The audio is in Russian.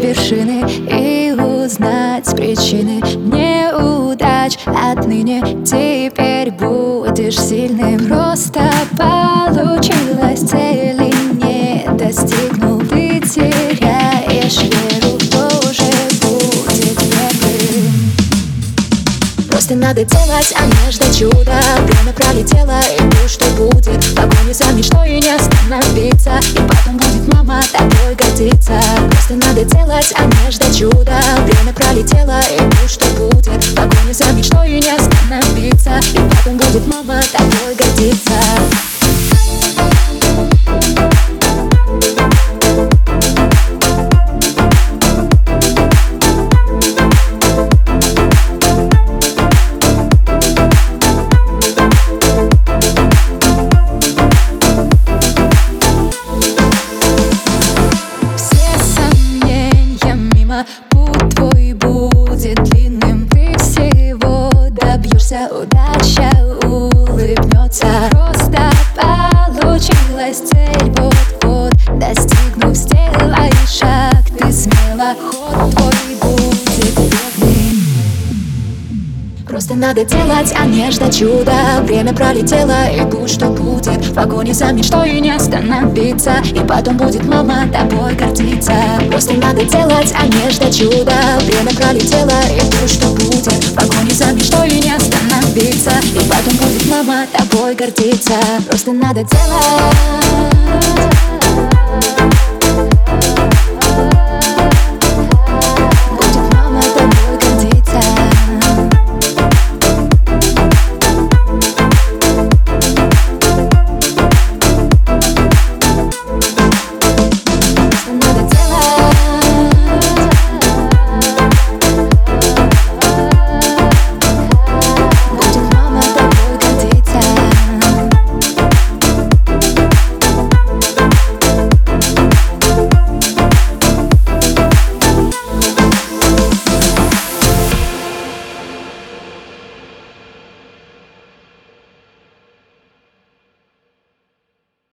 вершины И узнать причины неудач. Отныне теперь будешь сильным. Просто получилось Просто надо делать, а не ждать чуда Время пролетело, и будь что будет. В погоне за мечтой и не остановиться. И потом будет мама тобой гордиться Просто надо делать, а не ждать чуда Время пролетело, и будь что будет. В погоне за мечтой и не остановиться. И потом будет мама тобой гордиться Путь твой будет длинным Ты всего добьешься. Удача улыбнется. Просто получилась цель. Вот-вот достигнув Сделай шаг. Ты смело Ход твой будет Просто надо делать, а не ждать чуда. Время пролетело и будь что будет. В погоне за мечтой не остановиться. И потом будет мама тобой гордиться. Просто надо делать, а не ждать чуда. Время пролетело и будь что будет. В погоне за мечтой не остановиться. И потом будет мама тобой гордиться. Просто надо делать